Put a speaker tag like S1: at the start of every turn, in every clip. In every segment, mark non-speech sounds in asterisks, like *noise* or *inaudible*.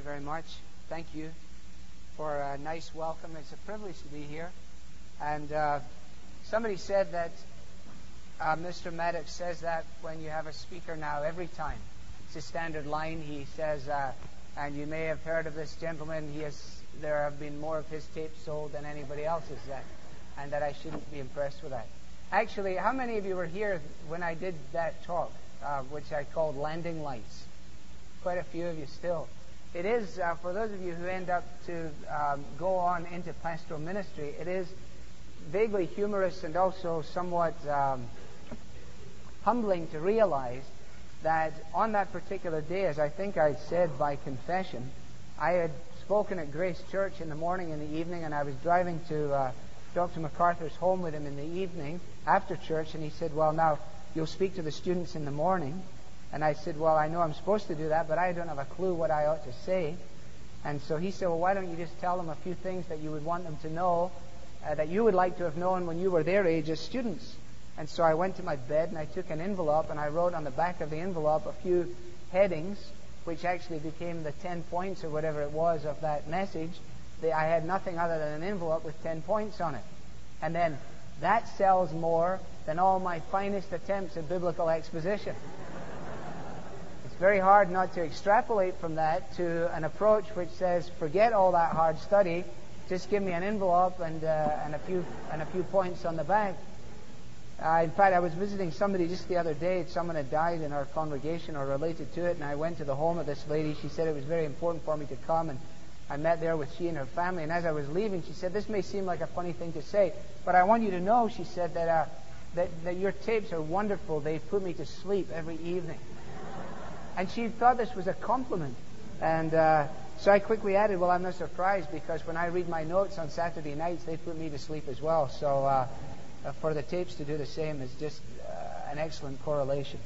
S1: very, very much. Thank you for a nice welcome. It's a privilege to be here. And uh, somebody said that uh, Mr. Maddox says that when you have a speaker now, every time. It's a standard line. He says, uh, and you may have heard of this gentleman. He has, there have been more of his tapes sold than anybody else's. That, and that I shouldn't be impressed with that. Actually, how many of you were here when I did that talk, uh, which I called Landing Lights? Quite a few of you still. It is, uh, for those of you who end up to um, go on into pastoral ministry, it is vaguely humorous and also somewhat um, humbling to realize that on that particular day, as I think I said by confession, I had spoken at Grace Church in the morning and the evening, and I was driving to uh, Dr. MacArthur's home with him in the evening after church, and he said, Well, now you'll speak to the students in the morning. And I said, Well, I know I'm supposed to do that, but I don't have a clue what I ought to say. And so he said, Well, why don't you just tell them a few things that you would want them to know, uh, that you would like to have known when you were their age as students? And so I went to my bed and I took an envelope and I wrote on the back of the envelope a few headings, which actually became the 10 points or whatever it was of that message. I had nothing other than an envelope with 10 points on it. And then that sells more than all my finest attempts at biblical exposition very hard not to extrapolate from that to an approach which says, forget all that hard study, just give me an envelope and, uh, and, a, few, and a few points on the back. Uh, in fact, I was visiting somebody just the other day. Someone had died in our congregation or related to it, and I went to the home of this lady. She said it was very important for me to come, and I met there with she and her family. And as I was leaving, she said, "This may seem like a funny thing to say, but I want you to know," she said, "that uh, that, that your tapes are wonderful. They put me to sleep every evening." And she thought this was a compliment. And uh, so I quickly added, well, I'm not surprised because when I read my notes on Saturday nights, they put me to sleep as well. So uh, uh for the tapes to do the same is just uh, an excellent correlation.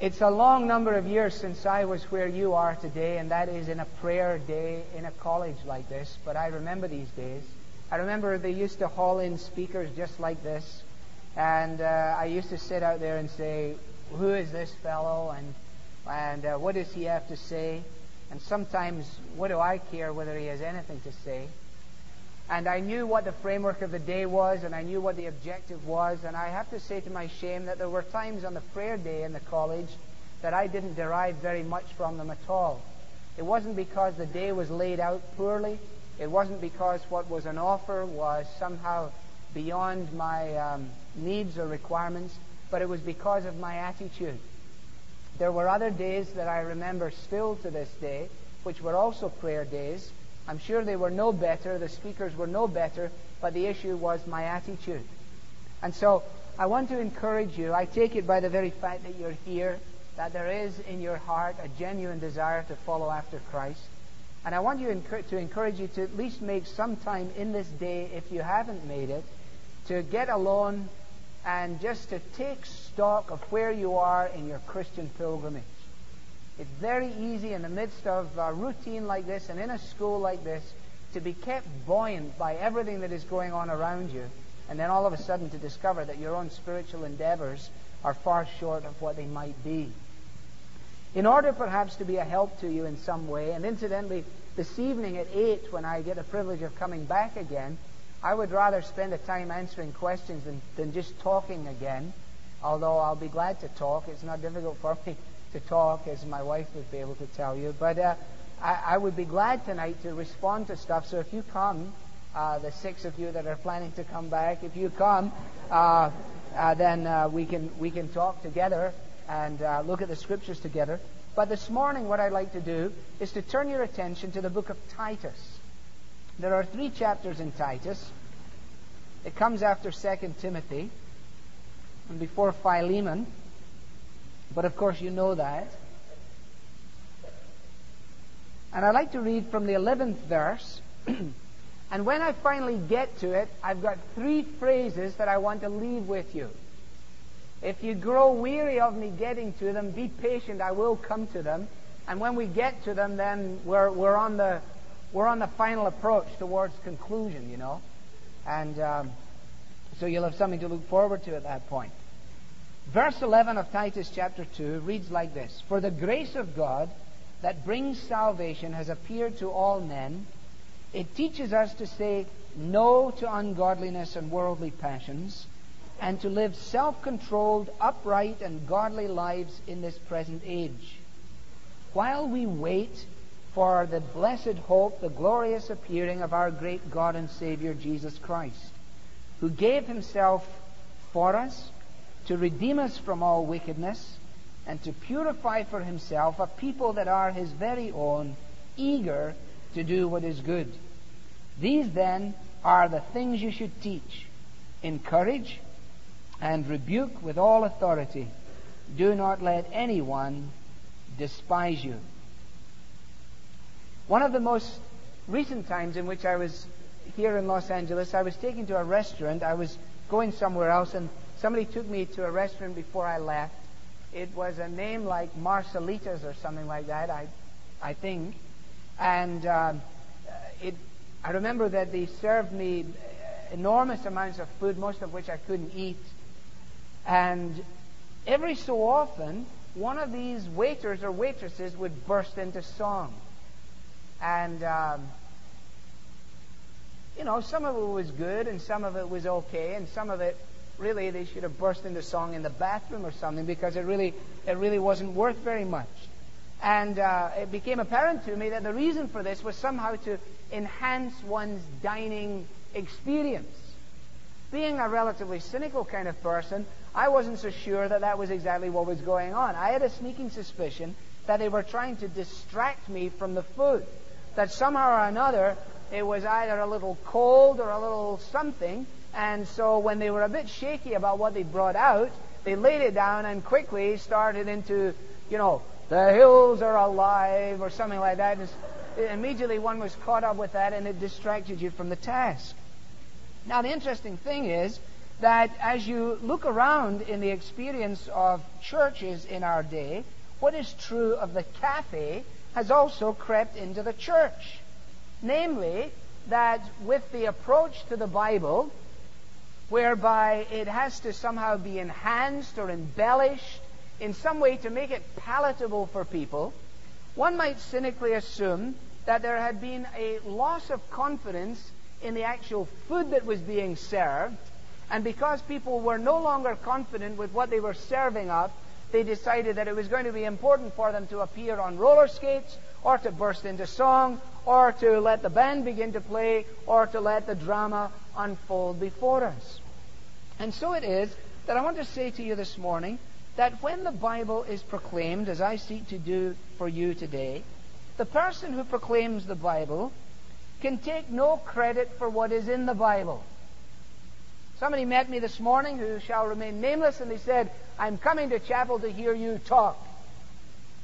S1: It's a long number of years since I was where you are today, and that is in a prayer day in a college like this. But I remember these days. I remember they used to haul in speakers just like this. And uh, I used to sit out there and say, who is this fellow and and uh, what does he have to say? And sometimes, what do I care whether he has anything to say? And I knew what the framework of the day was, and I knew what the objective was. And I have to say to my shame that there were times on the prayer day in the college that I didn't derive very much from them at all. It wasn't because the day was laid out poorly. It wasn't because what was on offer was somehow beyond my um, needs or requirements but it was because of my attitude. There were other days that I remember still to this day, which were also prayer days. I'm sure they were no better, the speakers were no better, but the issue was my attitude. And so I want to encourage you. I take it by the very fact that you're here, that there is in your heart a genuine desire to follow after Christ. And I want you to encourage you to at least make some time in this day, if you haven't made it, to get alone and just to take stock of where you are in your Christian pilgrimage. It's very easy in the midst of a routine like this and in a school like this to be kept buoyant by everything that is going on around you, and then all of a sudden to discover that your own spiritual endeavors are far short of what they might be. In order perhaps to be a help to you in some way, and incidentally, this evening at 8, when I get the privilege of coming back again, I would rather spend the time answering questions than, than just talking again, although I'll be glad to talk. It's not difficult for me to talk, as my wife would be able to tell you. But uh, I, I, would be glad tonight to respond to stuff. So if you come, uh, the six of you that are planning to come back, if you come, uh, uh then uh, we can we can talk together and uh, look at the scriptures together. But this morning, what I'd like to do is to turn your attention to the book of Titus. There are three chapters in Titus. It comes after 2 Timothy and before Philemon. But of course, you know that. And I'd like to read from the 11th verse. *clears throat* and when I finally get to it, I've got three phrases that I want to leave with you. If you grow weary of me getting to them, be patient. I will come to them. And when we get to them, then we're, we're on the we're on the final approach towards conclusion, you know. And um, so you'll have something to look forward to at that point. Verse 11 of Titus chapter 2 reads like this For the grace of God that brings salvation has appeared to all men, it teaches us to say no to ungodliness and worldly passions, and to live self controlled, upright, and godly lives in this present age. While we wait for the blessed hope, the glorious appearing of our great God and Savior Jesus Christ, who gave himself for us to redeem us from all wickedness and to purify for himself a people that are his very own, eager to do what is good. These then are the things you should teach. Encourage and rebuke with all authority. Do not let anyone despise you. One of the most recent times in which I was here in Los Angeles, I was taken to a restaurant. I was going somewhere else, and somebody took me to a restaurant before I left. It was a name like Marcelitas or something like that, I, I think. And um, it, I remember that they served me enormous amounts of food, most of which I couldn't eat. And every so often, one of these waiters or waitresses would burst into song. And, um, you know, some of it was good and some of it was okay, and some of it really they should have burst into song in the bathroom or something because it really, it really wasn't worth very much. And uh, it became apparent to me that the reason for this was somehow to enhance one's dining experience. Being a relatively cynical kind of person, I wasn't so sure that that was exactly what was going on. I had a sneaking suspicion that they were trying to distract me from the food. That somehow or another it was either a little cold or a little something, and so when they were a bit shaky about what they brought out, they laid it down and quickly started into, you know, the hills are alive or something like that. And immediately one was caught up with that and it distracted you from the task. Now, the interesting thing is that as you look around in the experience of churches in our day, what is true of the cafe has also crept into the church. Namely, that with the approach to the Bible, whereby it has to somehow be enhanced or embellished in some way to make it palatable for people, one might cynically assume that there had been a loss of confidence in the actual food that was being served, and because people were no longer confident with what they were serving up, they decided that it was going to be important for them to appear on roller skates, or to burst into song, or to let the band begin to play, or to let the drama unfold before us. And so it is that I want to say to you this morning that when the Bible is proclaimed, as I seek to do for you today, the person who proclaims the Bible can take no credit for what is in the Bible. Somebody met me this morning who shall remain nameless, and they said, I'm coming to chapel to hear you talk.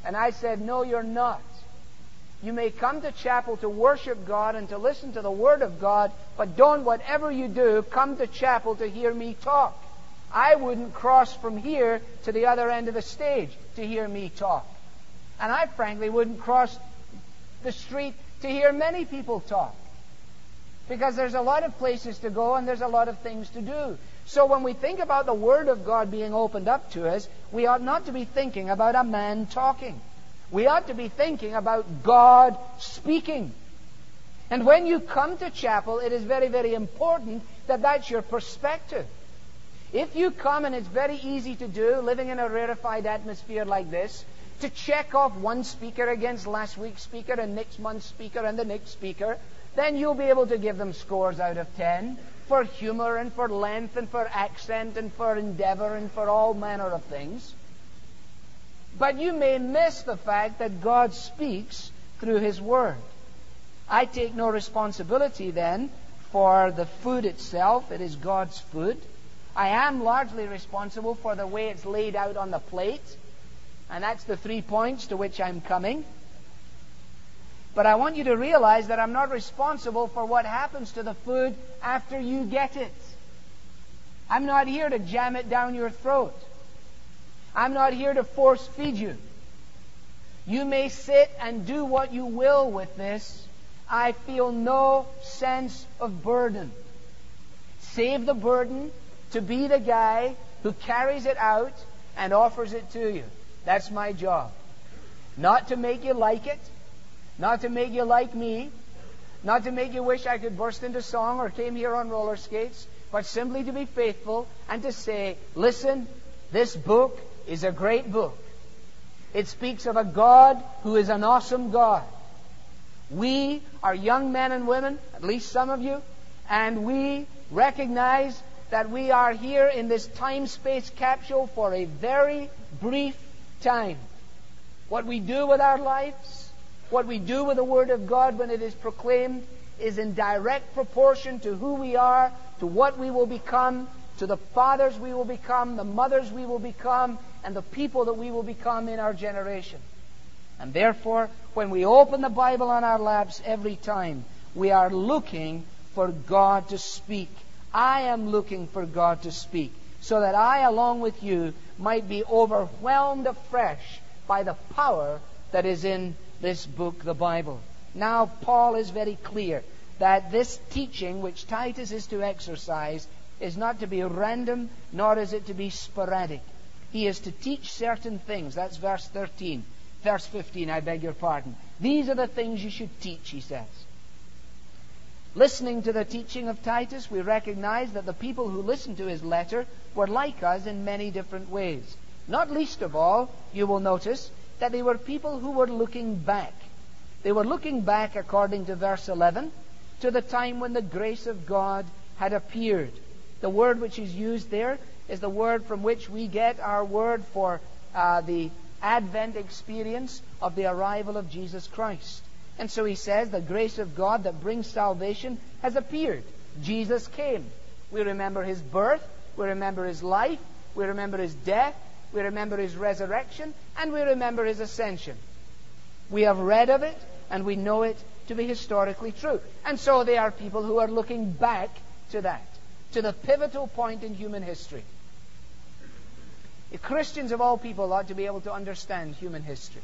S1: And I said, No, you're not. You may come to chapel to worship God and to listen to the Word of God, but don't, whatever you do, come to chapel to hear me talk. I wouldn't cross from here to the other end of the stage to hear me talk. And I frankly wouldn't cross the street to hear many people talk. Because there's a lot of places to go and there's a lot of things to do. So when we think about the Word of God being opened up to us, we ought not to be thinking about a man talking. We ought to be thinking about God speaking. And when you come to chapel, it is very, very important that that's your perspective. If you come, and it's very easy to do, living in a rarefied atmosphere like this, to check off one speaker against last week's speaker and next month's speaker and the next speaker, then you'll be able to give them scores out of 10 for humor and for length and for accent and for endeavor and for all manner of things. But you may miss the fact that God speaks through His Word. I take no responsibility then for the food itself. It is God's food. I am largely responsible for the way it's laid out on the plate. And that's the three points to which I'm coming. But I want you to realize that I'm not responsible for what happens to the food after you get it. I'm not here to jam it down your throat. I'm not here to force feed you. You may sit and do what you will with this. I feel no sense of burden. Save the burden to be the guy who carries it out and offers it to you. That's my job. Not to make you like it, not to make you like me, not to make you wish I could burst into song or came here on roller skates, but simply to be faithful and to say, listen, this book is a great book. It speaks of a God who is an awesome God. We are young men and women, at least some of you, and we recognize that we are here in this time space capsule for a very brief time. What we do with our lives, what we do with the Word of God when it is proclaimed, is in direct proportion to who we are, to what we will become, to the fathers we will become, the mothers we will become, and the people that we will become in our generation. And therefore, when we open the Bible on our laps every time, we are looking for God to speak. I am looking for God to speak so that I, along with you, might be overwhelmed afresh by the power that is in this book, the Bible. Now, Paul is very clear that this teaching which Titus is to exercise is not to be random, nor is it to be sporadic. He is to teach certain things. That's verse 13. Verse 15, I beg your pardon. These are the things you should teach, he says. Listening to the teaching of Titus, we recognize that the people who listened to his letter were like us in many different ways. Not least of all, you will notice that they were people who were looking back. They were looking back, according to verse 11, to the time when the grace of God had appeared. The word which is used there is the word from which we get our word for uh, the Advent experience of the arrival of Jesus Christ. And so he says the grace of God that brings salvation has appeared. Jesus came. We remember his birth, we remember his life, we remember his death, we remember his resurrection, and we remember his ascension. We have read of it, and we know it to be historically true. And so they are people who are looking back to that, to the pivotal point in human history. Christians of all people ought to be able to understand human history.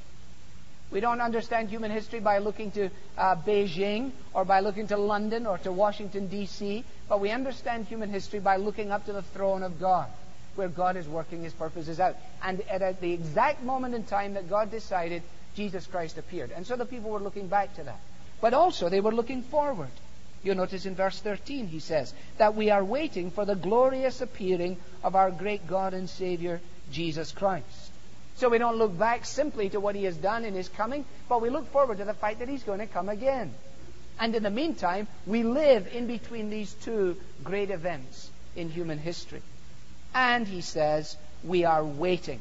S1: We don't understand human history by looking to uh, Beijing or by looking to London or to Washington, D.C., but we understand human history by looking up to the throne of God, where God is working his purposes out. And at the exact moment in time that God decided, Jesus Christ appeared. And so the people were looking back to that. But also they were looking forward. You'll notice in verse 13 he says that we are waiting for the glorious appearing of our great God and Savior, Jesus Christ. So we don't look back simply to what he has done in his coming, but we look forward to the fact that he's going to come again. And in the meantime, we live in between these two great events in human history. And he says, we are waiting.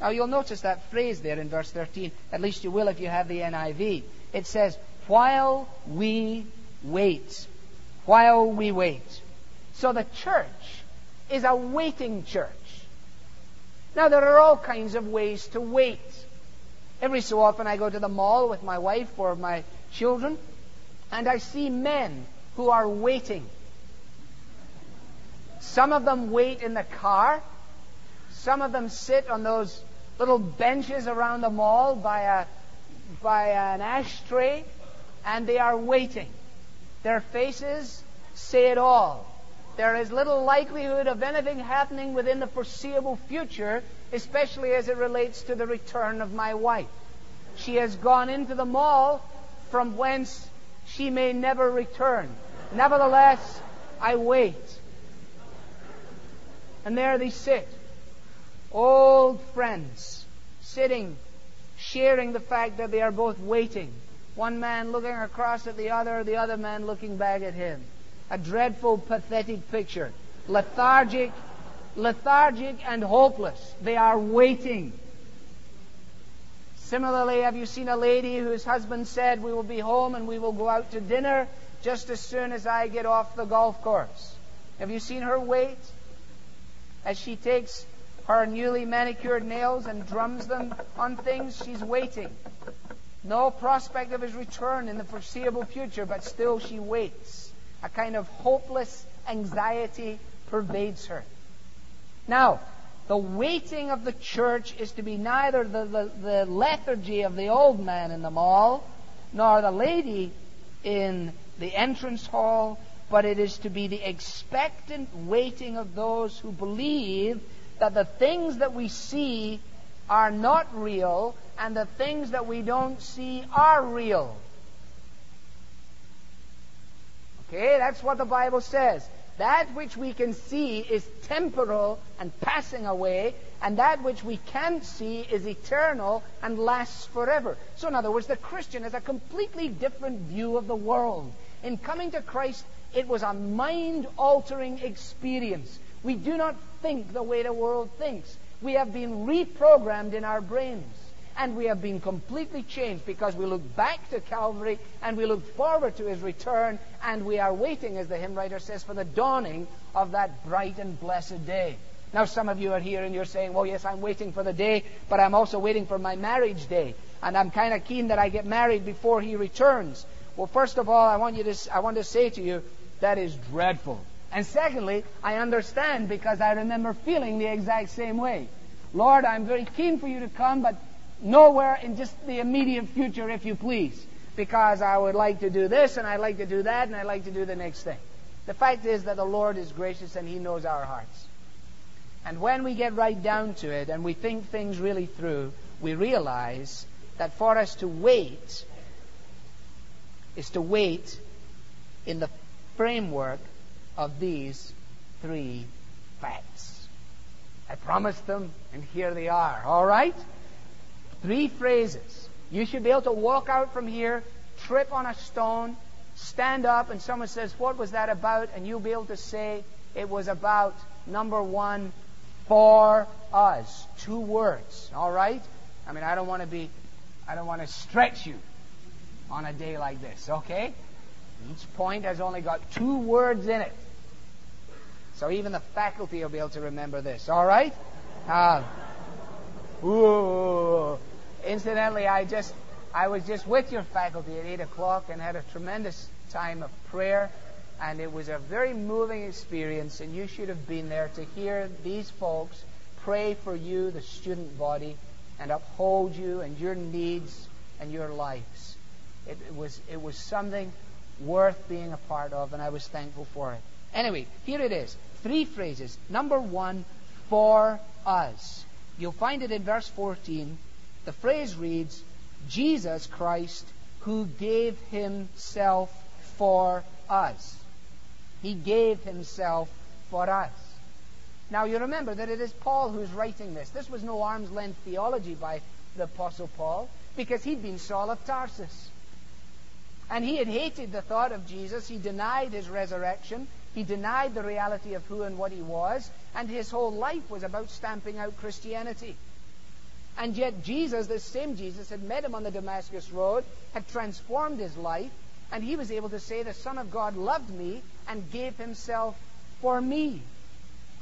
S1: Now you'll notice that phrase there in verse 13. At least you will if you have the NIV. It says, while we wait. While we wait. So the church is a waiting church. Now, there are all kinds of ways to wait. Every so often, I go to the mall with my wife or my children, and I see men who are waiting. Some of them wait in the car. Some of them sit on those little benches around the mall by, a, by an ashtray, and they are waiting. Their faces say it all there is little likelihood of anything happening within the foreseeable future, especially as it relates to the return of my wife. She has gone into the mall from whence she may never return. Nevertheless, I wait. And there they sit, old friends, sitting, sharing the fact that they are both waiting. One man looking across at the other, the other man looking back at him a dreadful, pathetic picture. Lethargic, lethargic and hopeless. They are waiting. Similarly, have you seen a lady whose husband said, We will be home and we will go out to dinner just as soon as I get off the golf course? Have you seen her wait as she takes her newly manicured nails and drums them on things? She's waiting. No prospect of his return in the foreseeable future, but still she waits. A kind of hopeless anxiety pervades her. Now, the waiting of the church is to be neither the, the, the, lethargy of the old man in the mall, nor the lady in the entrance hall, but it is to be the expectant waiting of those who believe that the things that we see are not real, and the things that we don't see are real. Okay, that's what the Bible says. That which we can see is temporal and passing away, and that which we can't see is eternal and lasts forever. So, in other words, the Christian has a completely different view of the world. In coming to Christ, it was a mind altering experience. We do not think the way the world thinks. We have been reprogrammed in our brains. And we have been completely changed because we look back to Calvary and we look forward to his return and we are waiting, as the hymn writer says, for the dawning of that bright and blessed day. Now, some of you are here and you're saying, well, yes, I'm waiting for the day, but I'm also waiting for my marriage day. And I'm kind of keen that I get married before he returns. Well, first of all, I want, you to, I want to say to you, that is dreadful. And secondly, I understand because I remember feeling the exact same way. Lord, I'm very keen for you to come, but nowhere in just the immediate future, if you please, because I would like to do this and I'd like to do that and I'd like to do the next thing. The fact is that the Lord is gracious and He knows our hearts. And when we get right down to it and we think things really through, we realize that for us to wait is to wait in the framework of these three facts. I promised them, and here they are. All right? Three phrases. You should be able to walk out from here, trip on a stone, stand up, and someone says, What was that about? And you'll be able to say, It was about, number one, for us. Two words. All right? I mean, I don't want to be, I don't want to stretch you on a day like this, okay? Each point has only got two words in it. So even the faculty will be able to remember this, all right? Uh, Ooh. Incidentally, I just I was just with your faculty at eight o'clock and had a tremendous time of prayer, and it was a very moving experience. And you should have been there to hear these folks pray for you, the student body, and uphold you and your needs and your lives. It, it was it was something worth being a part of, and I was thankful for it. Anyway, here it is. Three phrases. Number one, for us. You'll find it in verse 14. The phrase reads, Jesus Christ who gave himself for us. He gave himself for us. Now you remember that it is Paul who's writing this. This was no arm's length theology by the Apostle Paul because he'd been Saul of Tarsus. And he had hated the thought of Jesus. He denied his resurrection. He denied the reality of who and what he was, and his whole life was about stamping out Christianity. And yet, Jesus, this same Jesus, had met him on the Damascus Road, had transformed his life, and he was able to say, The Son of God loved me and gave himself for me.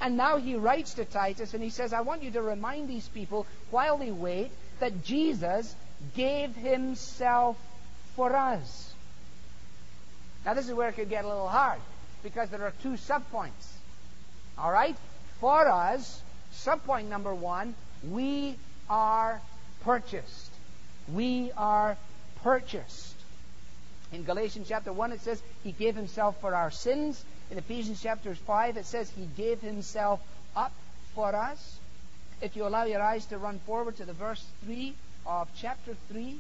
S1: And now he writes to Titus and he says, I want you to remind these people while they wait that Jesus gave himself for us. Now, this is where it could get a little hard because there are two subpoints. All right? For us, subpoint number one, we are purchased. We are purchased. In Galatians chapter 1, it says he gave himself for our sins. In Ephesians chapter 5, it says he gave himself up for us. If you allow your eyes to run forward to the verse 3 of chapter 3,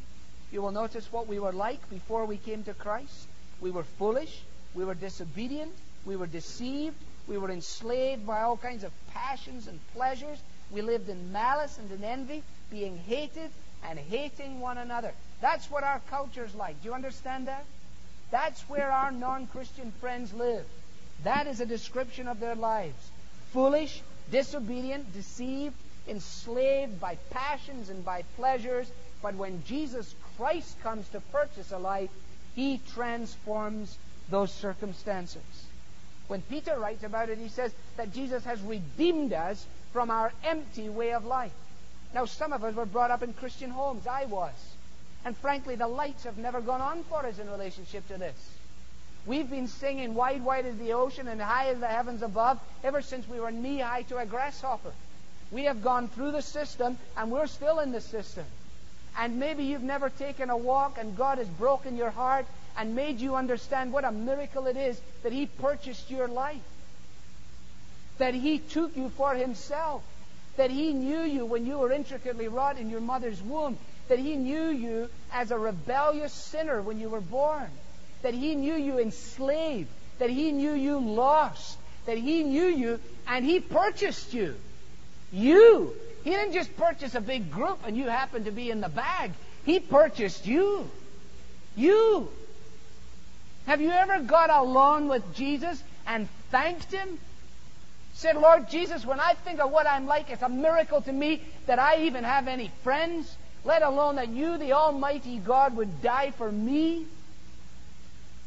S1: you will notice what we were like before we came to Christ. We were foolish. We were disobedient. We were deceived. We were enslaved by all kinds of passions and pleasures. We lived in malice and in envy, being hated and hating one another. That's what our culture's like. Do you understand that? That's where our non Christian friends live. That is a description of their lives. Foolish, disobedient, deceived, enslaved by passions and by pleasures. But when Jesus Christ comes to purchase a life, he transforms those circumstances. When Peter writes about it, he says that Jesus has redeemed us from our empty way of life. Now, some of us were brought up in Christian homes. I was. And frankly, the lights have never gone on for us in relationship to this. We've been singing Wide, Wide as the ocean and High as the heavens above ever since we were knee high to a grasshopper. We have gone through the system and we're still in the system. And maybe you've never taken a walk and God has broken your heart and made you understand what a miracle it is that He purchased your life. That He took you for Himself. that He knew you when you were intricately wrought in your mother's womb, that He knew you as a rebellious sinner when you were born, that He knew you enslaved, that He knew you lost, that He knew you and He purchased you. You. He didn't just purchase a big group and you happened to be in the bag. He purchased you. You. Have you ever got alone with Jesus and thanked Him? Said, Lord Jesus, when I think of what I'm like, it's a miracle to me that I even have any friends, let alone that you, the Almighty God, would die for me.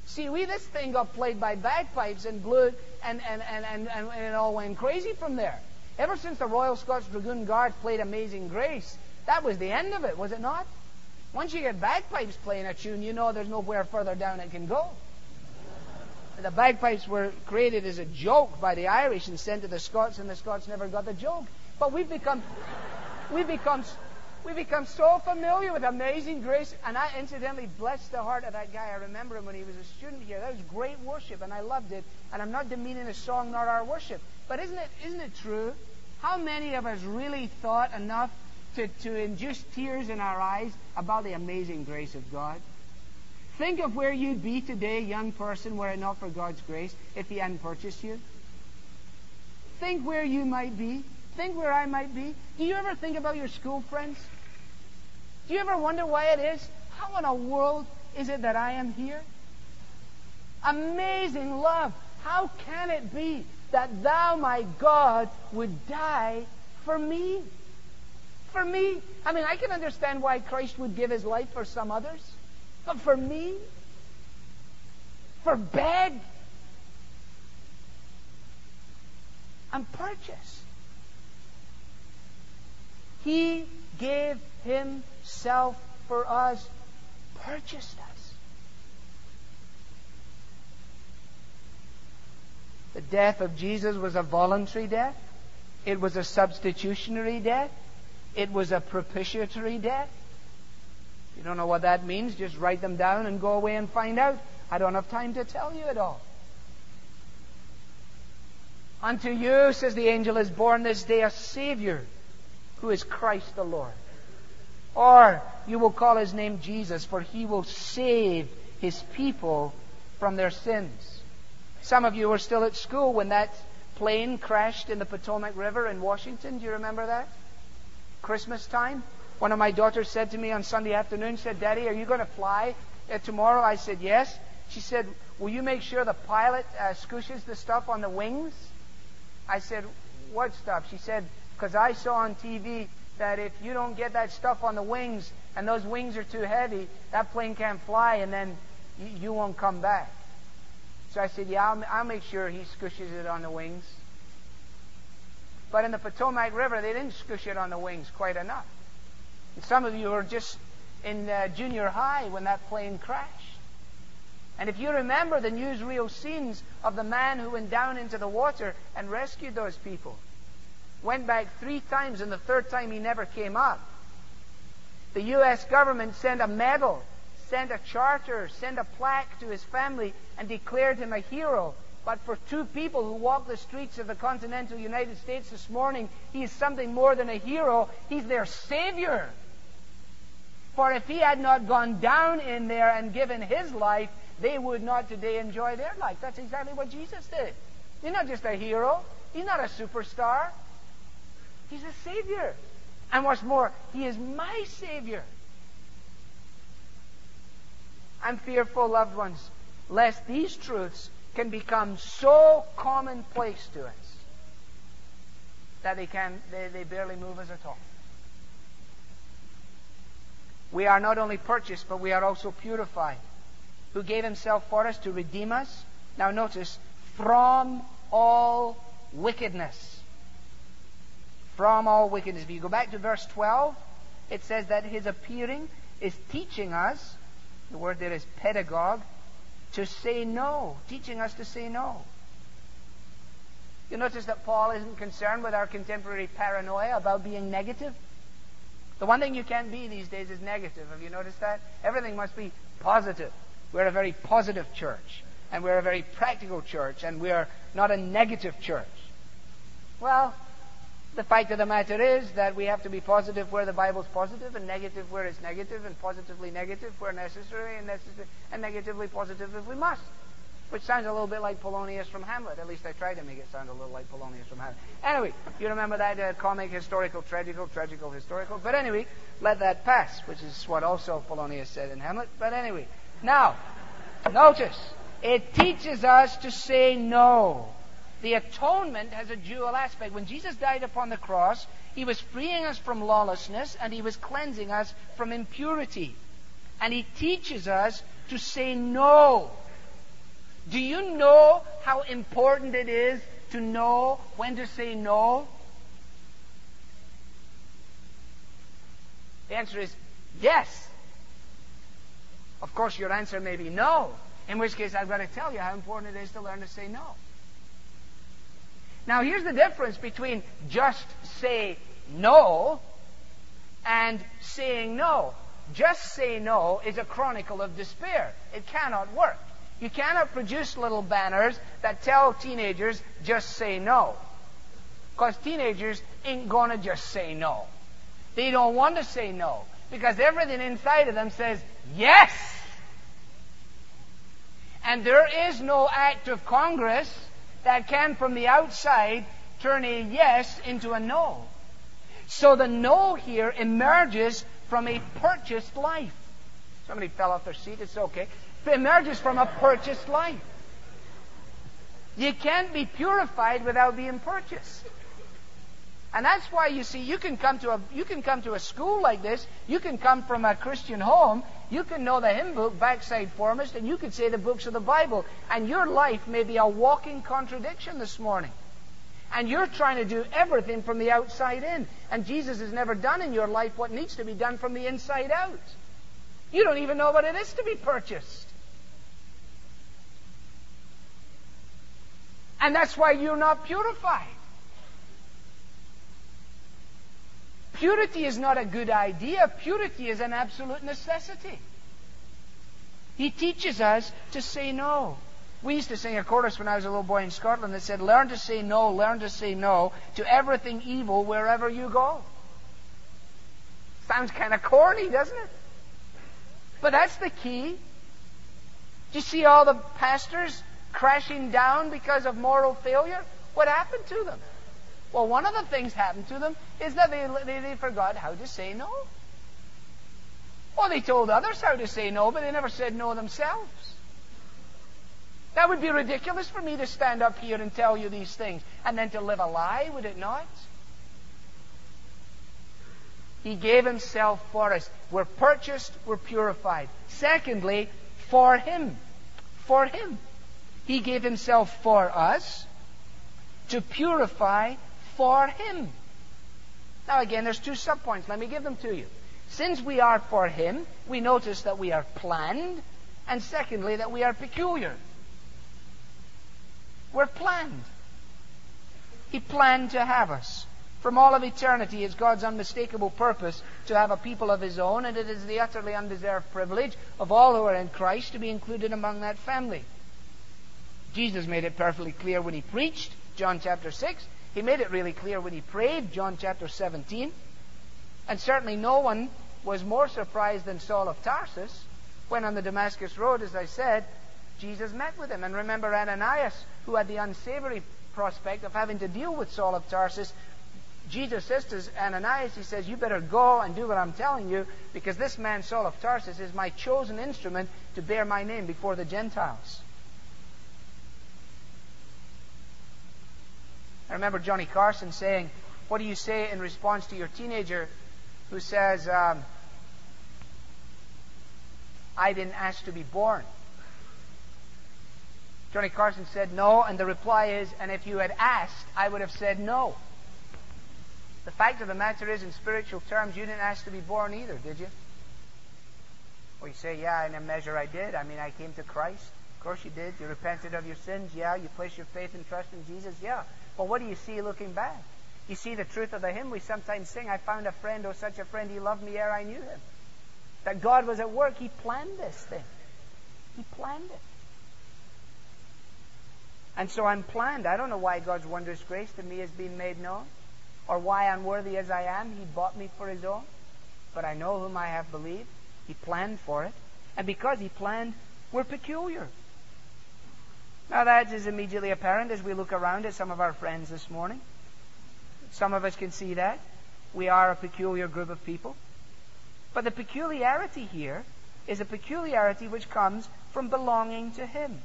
S1: See, we this thing got played by bagpipes and blew and, and, and, and, and it all went crazy from there. Ever since the Royal Scots Dragoon Guard played Amazing Grace, that was the end of it, was it not? Once you get bagpipes playing a tune, you know there's nowhere further down it can go. The bagpipes were created as a joke by the Irish and sent to the Scots, and the Scots never got the joke. But we've become, we've become, we become so familiar with Amazing Grace, and I incidentally blessed the heart of that guy. I remember him when he was a student here. That was great worship, and I loved it. And I'm not demeaning the song nor our worship, but isn't it isn't it true? How many of us really thought enough to, to induce tears in our eyes about the amazing grace of God? Think of where you'd be today, young person, were it not for God's grace, if He hadn't purchased you. Think where you might be. Think where I might be. Do you ever think about your school friends? Do you ever wonder why it is? How in a world is it that I am here? Amazing love. How can it be that thou, my God, would die for me? For me? I mean, I can understand why Christ would give his life for some others. But for me? For beg? and purchase. He gave himself for us, purchased us. The death of Jesus was a voluntary death. It was a substitutionary death. It was a propitiatory death you don't know what that means, just write them down and go away and find out. I don't have time to tell you it all. Unto you, says the angel, is born this day a Savior, who is Christ the Lord. Or you will call his name Jesus, for he will save his people from their sins. Some of you were still at school when that plane crashed in the Potomac River in Washington. Do you remember that? Christmas time? One of my daughters said to me on Sunday afternoon, said, Daddy, are you going to fly uh, tomorrow? I said, yes. She said, will you make sure the pilot uh, scooshes the stuff on the wings? I said, what stuff? She said, because I saw on TV that if you don't get that stuff on the wings and those wings are too heavy, that plane can't fly and then you, won't come back. So I said, yeah, I'll, I'll make sure he scooshes it on the wings. But in the Potomac River, they didn't scoosh it on the wings quite enough. And some of you were just in uh, junior high when that plane crashed. And if you remember the newsreel scenes of the man who went down into the water and rescued those people, went back three times, and the third time he never came up. The U.S. government sent a medal, sent a charter, sent a plaque to his family, and declared him a hero. But for two people who walk the streets of the continental United States this morning, he is something more than a hero. He's their savior. For if he had not gone down in there and given his life, they would not today enjoy their life. That's exactly what Jesus did. He's not just a hero. He's not a superstar. He's a Savior. And what's more, He is my Savior. I'm fearful, loved ones, lest these truths can become so commonplace to us that they can they, they barely move us at all. We are not only purchased, but we are also purified. Who gave himself for us to redeem us? Now notice, from all wickedness. From all wickedness. If you go back to verse 12, it says that his appearing is teaching us, the word there is pedagogue, to say no, teaching us to say no. You notice that Paul isn't concerned with our contemporary paranoia about being negative. The one thing you can't be these days is negative. Have you noticed that? Everything must be positive. We're a very positive church, and we're a very practical church, and we're not a negative church. Well, The fact of the matter is that we have to be positive where the Bible's positive and negative where it's negative and positively negative where necessary and, necessary, and negatively positive if we must. Which sounds a little bit like Polonius from Hamlet. At least I tried to make it sound a little like Polonius from Hamlet. Anyway, you remember that uh, comic historical, tragical, tragical, historical. But anyway, let that pass, which is what also Polonius said in Hamlet. But anyway, now, notice, it teaches us to say no. The atonement has a dual aspect. When Jesus died upon the cross, he was freeing us from lawlessness and he was cleansing us from impurity. And he teaches us to say no. Do you know how important it is to know when to say no? The answer is yes. Of course, your answer may be no, in which case I've got to tell you how important it is to learn to say no. Now, here's the difference between just say no and saying no. Just say no is a chronicle of despair. It cannot work. You cannot produce little banners that tell teenagers, just say no. Because teenagers ain't to just say no. They don't want to say no. Because everything inside of them says, yes! And there is no act of Congress that can, from the outside, turn a yes into a no. So the no here emerges from a purchased life. Somebody fell off their seat. It's okay. It emerges from a purchased life. You can't be purified without being purchased. And that's why you see you can come to a you can come to a school like this, you can come from a Christian home, you can know the hymn book backside foremost, and you can say the books of the Bible, and your life may be a walking contradiction this morning. And you're trying to do everything from the outside in. And Jesus has never done in your life what needs to be done from the inside out. You don't even know what it is to be purchased. And that's why you're not purified. Purity is not a good idea. Purity is an absolute necessity. He teaches us to say no. We used to sing a chorus when I was a little boy in Scotland that said, Learn to say no, learn to say no to everything evil wherever you go. Sounds kind of corny, doesn't it? But that's the key. Do you see all the pastors crashing down because of moral failure? What happened to them? Well, one of the things happened to them is that they, they, they forgot how to say no. Well, they told others how to say no, but they never said no themselves. That would be ridiculous for me to stand up here and tell you these things and then to live a lie, would it not? He gave himself for us. We're purchased, we're purified. Secondly, for him. For him. He gave himself for us to purify for Him. Now, again, there's two subpoints. Let me give them to you. Since we are for Him, we notice that we are planned, and secondly, that we are peculiar. We're planned. He planned to have us. From all of eternity, it's God's unmistakable purpose to have a people of His own, and it is the utterly undeserved privilege of all who are in Christ to be included among that family. Jesus made it perfectly clear when He preached, John chapter 6, he made it really clear when he prayed, John chapter 17. And certainly no one was more surprised than Saul of Tarsus when on the Damascus Road, as I said, Jesus met with him. And remember Ananias, who had the unsavory prospect of having to deal with Saul of Tarsus. Jesus says to Ananias, he says, You better go and do what I'm telling you, because this man, Saul of Tarsus, is my chosen instrument to bear my name before the Gentiles. I remember Johnny Carson saying, What do you say in response to your teenager who says, um, I didn't ask to be born? Johnny Carson said no, and the reply is, And if you had asked, I would have said no. The fact of the matter is, in spiritual terms, you didn't ask to be born either, did you? Well, you say, Yeah, in a measure I did. I mean, I came to Christ. Of course you did. You repented of your sins. Yeah. You placed your faith and trust in Jesus. Yeah. But what do you see looking back? You see the truth of the hymn we sometimes sing, I found a friend, oh such a friend, he loved me ere I knew him. That God was at work. He planned this thing. He planned it. And so I'm planned. I don't know why God's wondrous grace to me has been made known. or why unworthy as I am, he bought me for his own. But I know whom I have believed. He planned for it. And because he planned, we're peculiar. Now that is immediately apparent as we look around at some of our friends this morning. Some of us can see that. We are a peculiar group of people. But the peculiarity here is a peculiarity which comes from belonging to Him.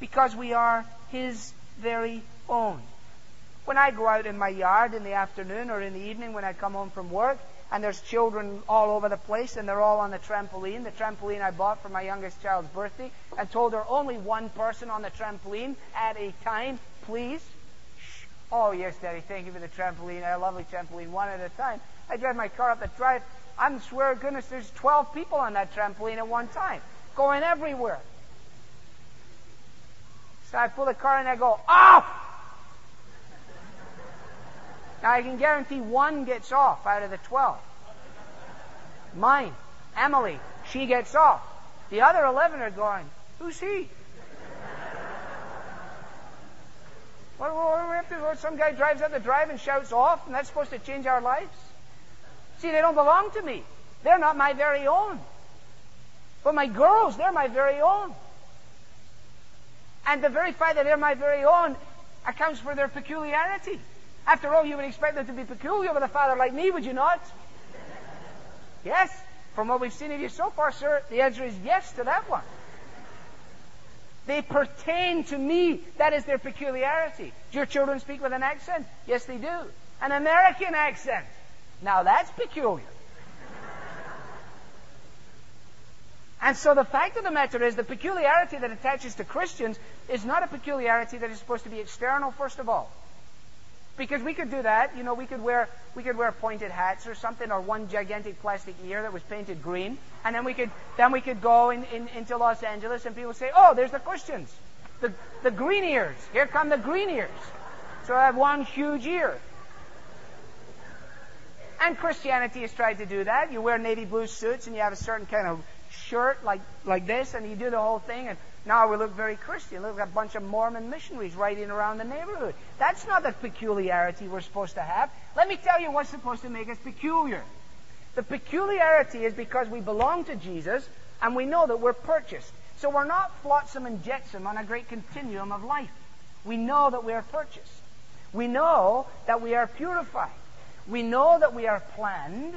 S1: Because we are His very own. When I go out in my yard in the afternoon or in the evening when I come home from work, and there's children all over the place, and they're all on the trampoline, the trampoline I bought for my youngest child's birthday, and told her only one person on the trampoline at a time, please. Shh. Oh, yes, Daddy, thank you for the trampoline, a lovely trampoline, one at a time. I drive my car up the drive. I'm swear goodness there's 12 people on that trampoline at one time, going everywhere. So I pull the car and I go, off! Now I can guarantee one gets off out of the 12. Mine, Emily, she gets off. The other 11 are going, who's he? What, what, what, some guy drives up the drive and shouts off, and that's supposed to change our lives? See, they don't belong to me. They're not my very own. But my girls, they're my very own. And the very fact that they're my very own accounts for their peculiarity. After all, you would expect them to be peculiar with a father like me, would you not? Yes? From what we've seen of you so far, sir, the answer is yes to that one. They pertain to me. That is their peculiarity. Do your children speak with an accent? Yes, they do. An American accent. Now that's peculiar. And so the fact of the matter is the peculiarity that attaches to Christians is not a peculiarity that is supposed to be external, first of all. Because we could do that, you know, we could wear we could wear pointed hats or something, or one gigantic plastic ear that was painted green, and then we could then we could go in, in, into Los Angeles and people say, oh, there's the Christians, the the green ears. Here come the green ears. So I have one huge ear. And Christianity has tried to do that. You wear navy blue suits and you have a certain kind of shirt like like this, and you do the whole thing, and now we look very Christian. Look like a bunch of Mormon missionaries riding around the neighborhood. That's not the peculiarity we're supposed to have. Let me tell you what's supposed to make us peculiar. The peculiarity is because we belong to Jesus and we know that we're purchased. So we're not flotsam and jetsam on a great continuum of life. We know that we are purchased. We know that we are purified. We know that we are planned,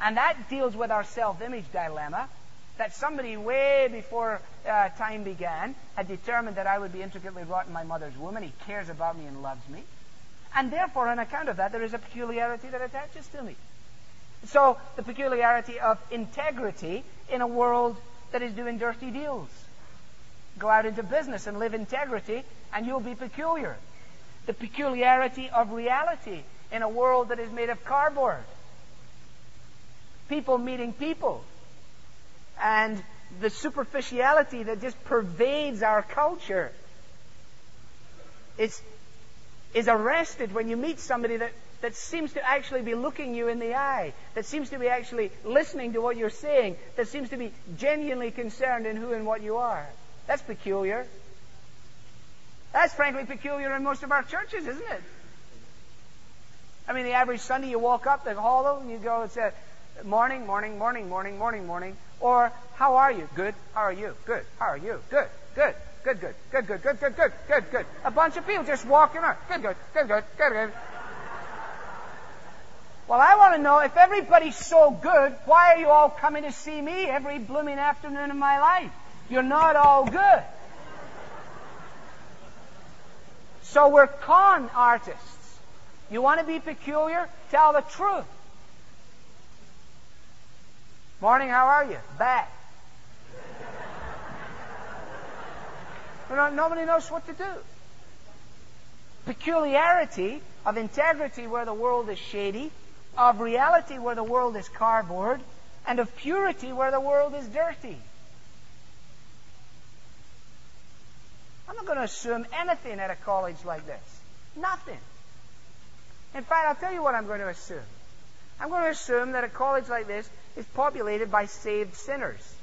S1: and that deals with our self-image dilemma that somebody way before uh, time began had determined that I would be intricately wrought in my mother's womb, and He cares about me and loves me. And therefore, on account of that, there is a peculiarity that attaches to me. So, the peculiarity of integrity in a world that is doing dirty deals. Go out into business and live integrity, and you'll be peculiar. The peculiarity of reality in a world that is made of cardboard. People meeting people and the superficiality that just pervades our culture is, is arrested when you meet somebody that, that seems to actually be looking you in the eye, that seems to be actually listening to what you're saying, that seems to be genuinely concerned in who and what you are. That's peculiar. That's frankly peculiar in most of our churches, isn't it? I mean, the average Sunday you walk up the hall and you go, it's a morning, morning, morning, morning, morning, morning. Or, how are you? Good. How are you? Good. How are you? Good. Good. Good, good. Good, good, good, good, good, good, good. A bunch of people just walking around. Good, good, good, good, good, good. Well, I want to know if everybody's so good, why are you all coming to see me every blooming afternoon of my life? You're not all good. So we're con artists. You want to be peculiar? Tell the truth. Morning, how are you? Bad. nobody knows what to do. Peculiarity of integrity where the world is shady, of reality where the world is cardboard, and of purity where the world is dirty. I'm not going to assume anything at a college like this. Nothing. In fact, I'll tell you what I'm going to assume. I'm going to assume that a college like this is populated by saved sinners.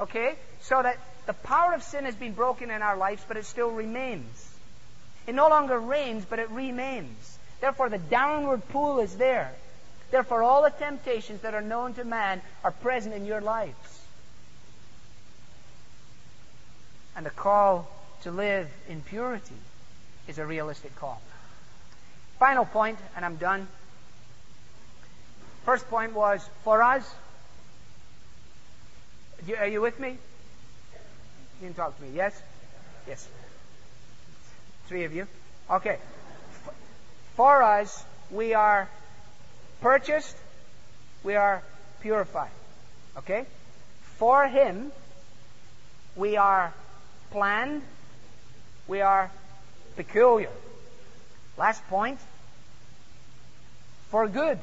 S1: Okay? So that the power of sin has been broken in our lives, but it still remains. It no longer reigns, but it remains. Therefore, the downward pull is there. Therefore, all the temptations that are known to man are present in your lives. And the call to live in purity is a realistic call. Final point, and I'm done. First point was for us. Are you with me? You can talk to me. Yes? Yes. Three of you. Okay. For us, we are purchased, we are purified. Okay? For Him, we are planned, we are peculiar. Last point. For good.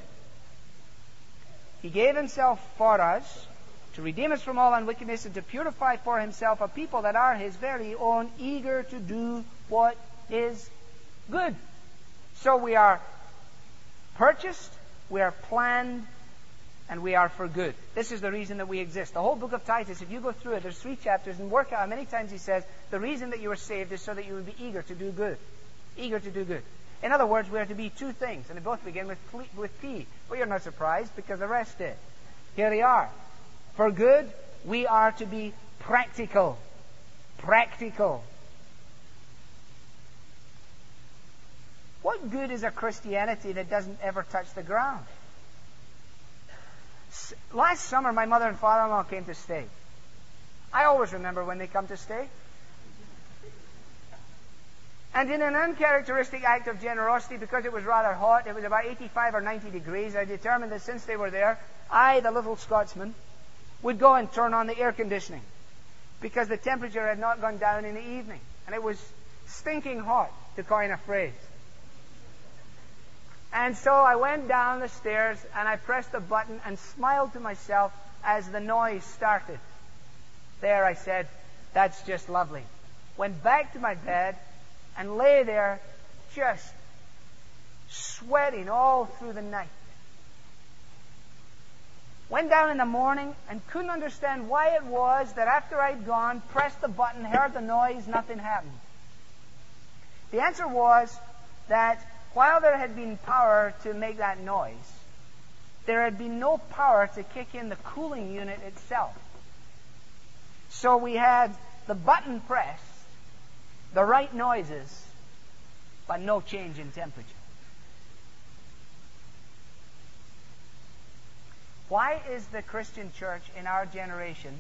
S1: He gave himself for us to redeem us from all unwickedness and to purify for himself a people that are his very own, eager to do what is good. So we are purchased, we are planned, and we are for good. This is the reason that we exist. The whole book of Titus, if you go through it, there's three chapters, and work out how many times he says the reason that you are saved is so that you would be eager to do good. Eager to do good. In other words, we are to be two things, and they both begin with, with P. Well, you're not surprised because the rest did. Here they are. For good, we are to be practical. Practical. What good is a Christianity that doesn't ever touch the ground? Last summer, my mother and father-in-law came to stay. I always remember when they come to stay. And in an uncharacteristic act of generosity, because it was rather hot, it was about 85 or 90 degrees, I determined that since they were there, I, the little Scotsman, would go and turn on the air conditioning. Because the temperature had not gone down in the evening. And it was stinking hot, to coin a phrase. And so I went down the stairs and I pressed the button and smiled to myself as the noise started. There, I said, that's just lovely. Went back to my bed and lay there just sweating all through the night. Went down in the morning and couldn't understand why it was that after I'd gone, pressed the button, heard the noise, nothing happened. The answer was that while there had been power to make that noise, there had been no power to kick in the cooling unit itself. So we had the button pressed, the right noises, but no change in temperature. Why is the Christian church in our generation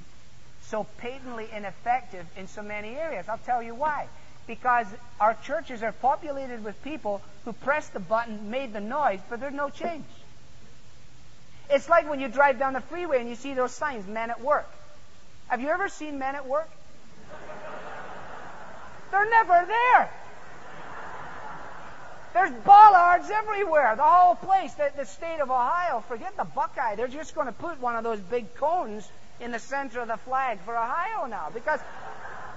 S1: so patently ineffective in so many areas? I'll tell you why. Because our churches are populated with people who pressed the button, made the noise, but there's no change. It's like when you drive down the freeway and you see those signs, men at work. Have you ever seen men at work? They're never there. There's bollards everywhere. The whole place, the, the state of Ohio, forget the Buckeye. They're just going to put one of those big cones in the center of the flag for Ohio now because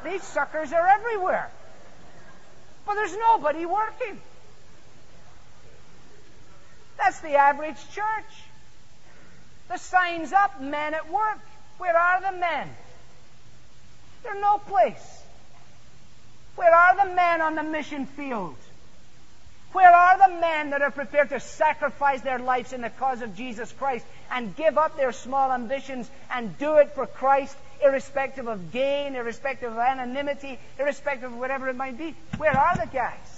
S1: these suckers are everywhere. But there's nobody working. That's the average church. The sign's up, men at work. Where are the men? There's no place. Where are the men on the mission field? Where are the men that are prepared to sacrifice their lives in the cause of Jesus Christ and give up their small ambitions and do it for Christ, irrespective of gain, irrespective of anonymity, irrespective of whatever it might be? Where are the guys?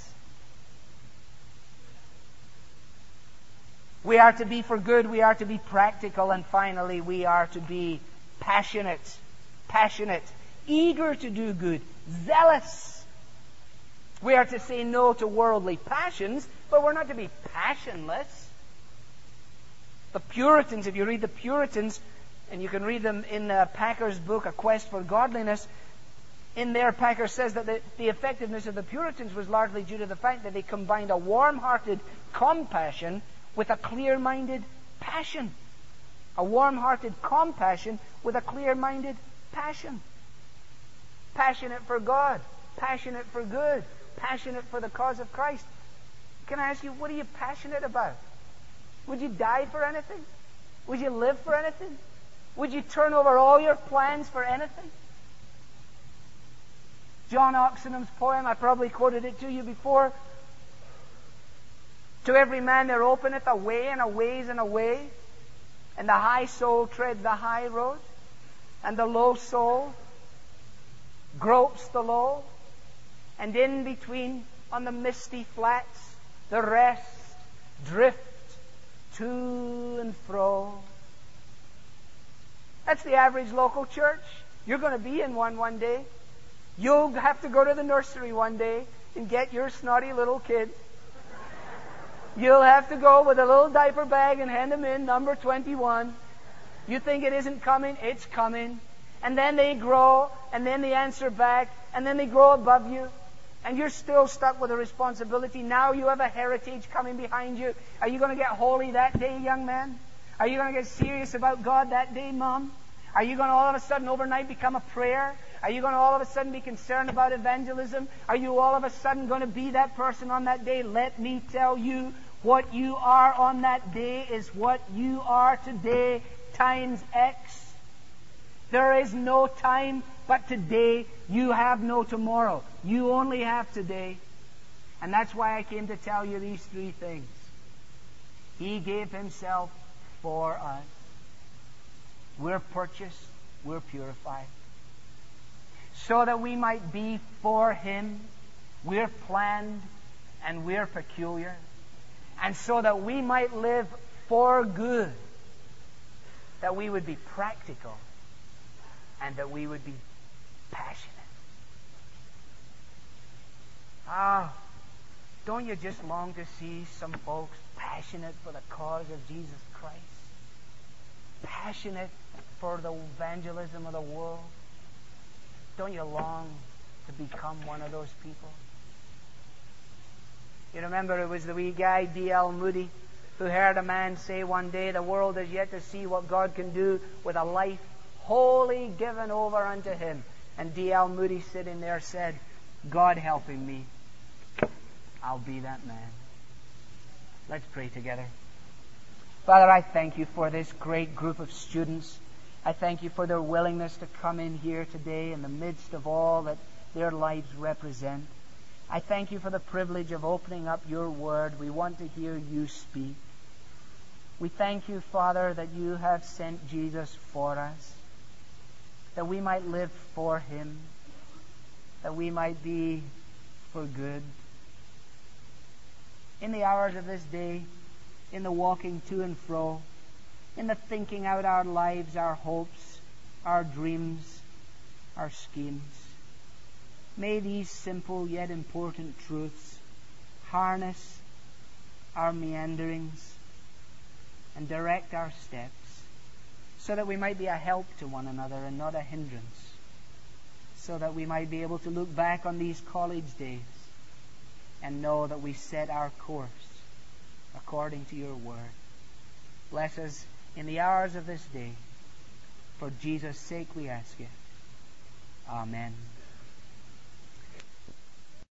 S1: We are to be for good, we are to be practical, and finally, we are to be passionate. Passionate. Eager to do good. Zealous we are to say no to worldly passions, but we're not to be passionless. The Puritans, if you read the Puritans, and you can read them in uh, Packer's book, A Quest for Godliness, in there, Packer says that the, the effectiveness of the Puritans was largely due to the fact that they combined a warm hearted compassion with a clear minded passion. A warm hearted compassion with a clear minded passion. Passionate for God, passionate for good, passionate for the cause of Christ. Can I ask you, what are you passionate about? Would you die for anything? Would you live for anything? Would you turn over all your plans for anything? John Oxenham's poem, I probably quoted it to you before. To every man there openeth a way and a ways and a way, and the high soul treads the high road, and the low soul gropes the low, and in between on the misty flats the rest drift to and fro. That's the average local church. You're going to be in one one day. You'll have to go to the nursery one day and get your snotty little kid. You'll have to go with a little diaper bag and hand them in, number 21. You think it isn't coming? It's coming. And then they grow, and then they answer back, and then they grow above you. And you're still stuck with a responsibility. Now you have a heritage coming behind you. Are you going to get holy that day, young man? Are you going to get serious about God that day, mom? Are you going to all of a sudden overnight become a prayer? Are you going to all of a sudden be concerned about evangelism? Are you all of a sudden going to be that person on that day? Let me tell you, what you are on that day is what you are today times X. There is no time but today. You have no tomorrow. You only have today. And that's why I came to tell you these three things. He gave himself for us. We're purchased, we're purified. So that we might be for him, we're planned and we're peculiar. And so that we might live for good, that we would be practical and that we would be passionate. Ah, don't you just long to see some folks passionate for the cause of Jesus Christ? Passionate for the evangelism of the world? Don't you long to become one of those people? You remember it was the wee guy, D.L. Moody, who heard a man say one day, The world has yet to see what God can do with a life wholly given over unto Him. And D.L. Moody sitting there said, God helping me, I'll be that man. Let's pray together. Father, I thank you for this great group of students. I thank you for their willingness to come in here today in the midst of all that their lives represent. I thank you for the privilege of opening up your word. We want to hear you speak. We thank you, Father, that you have sent Jesus for us, that we might live for him, that we might be for good. In the hours of this day, in the walking to and fro, in the thinking out our lives, our hopes, our dreams, our schemes. May these simple yet important truths harness our meanderings and direct our steps so that we might be a help to one another and not a hindrance, so that we might be able to look back on these college days and know that we set our course according to your word. Bless us in the hours of this day. For Jesus' sake we ask it. Amen.